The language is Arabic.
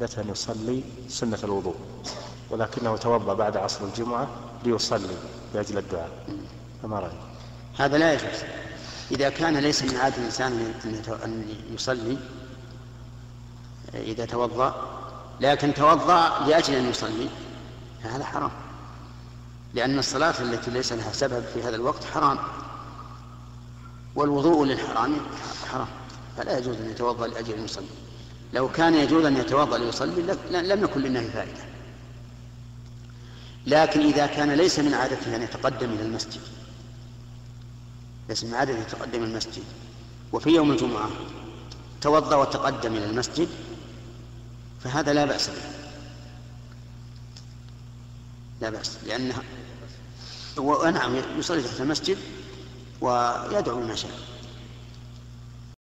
عادة يصلي سنة الوضوء ولكنه توضأ بعد عصر الجمعة ليصلي لأجل الدعاء. فما رأيك؟ هذا لا يجوز. إذا كان ليس من عادة الإنسان أن يصلي إذا توضأ لكن توضأ لأجل أن يصلي فهذا حرام. لأن الصلاة التي ليس لها سبب في هذا الوقت حرام. والوضوء للحرام حرام. فلا يجوز أن يتوضأ لأجل أن يصلي. لو كان يجوز أن يتوضأ ليصلي لم يكن للنهي فائدة. لكن إذا كان ليس من عادته أن يتقدم إلى المسجد. ليس من عادته يتقدم إلى المسجد. وفي يوم الجمعة توضأ وتقدم إلى المسجد فهذا لا بأس به. لا بأس لأنها ونعم يصلي تحت المسجد ويدعو ما شاء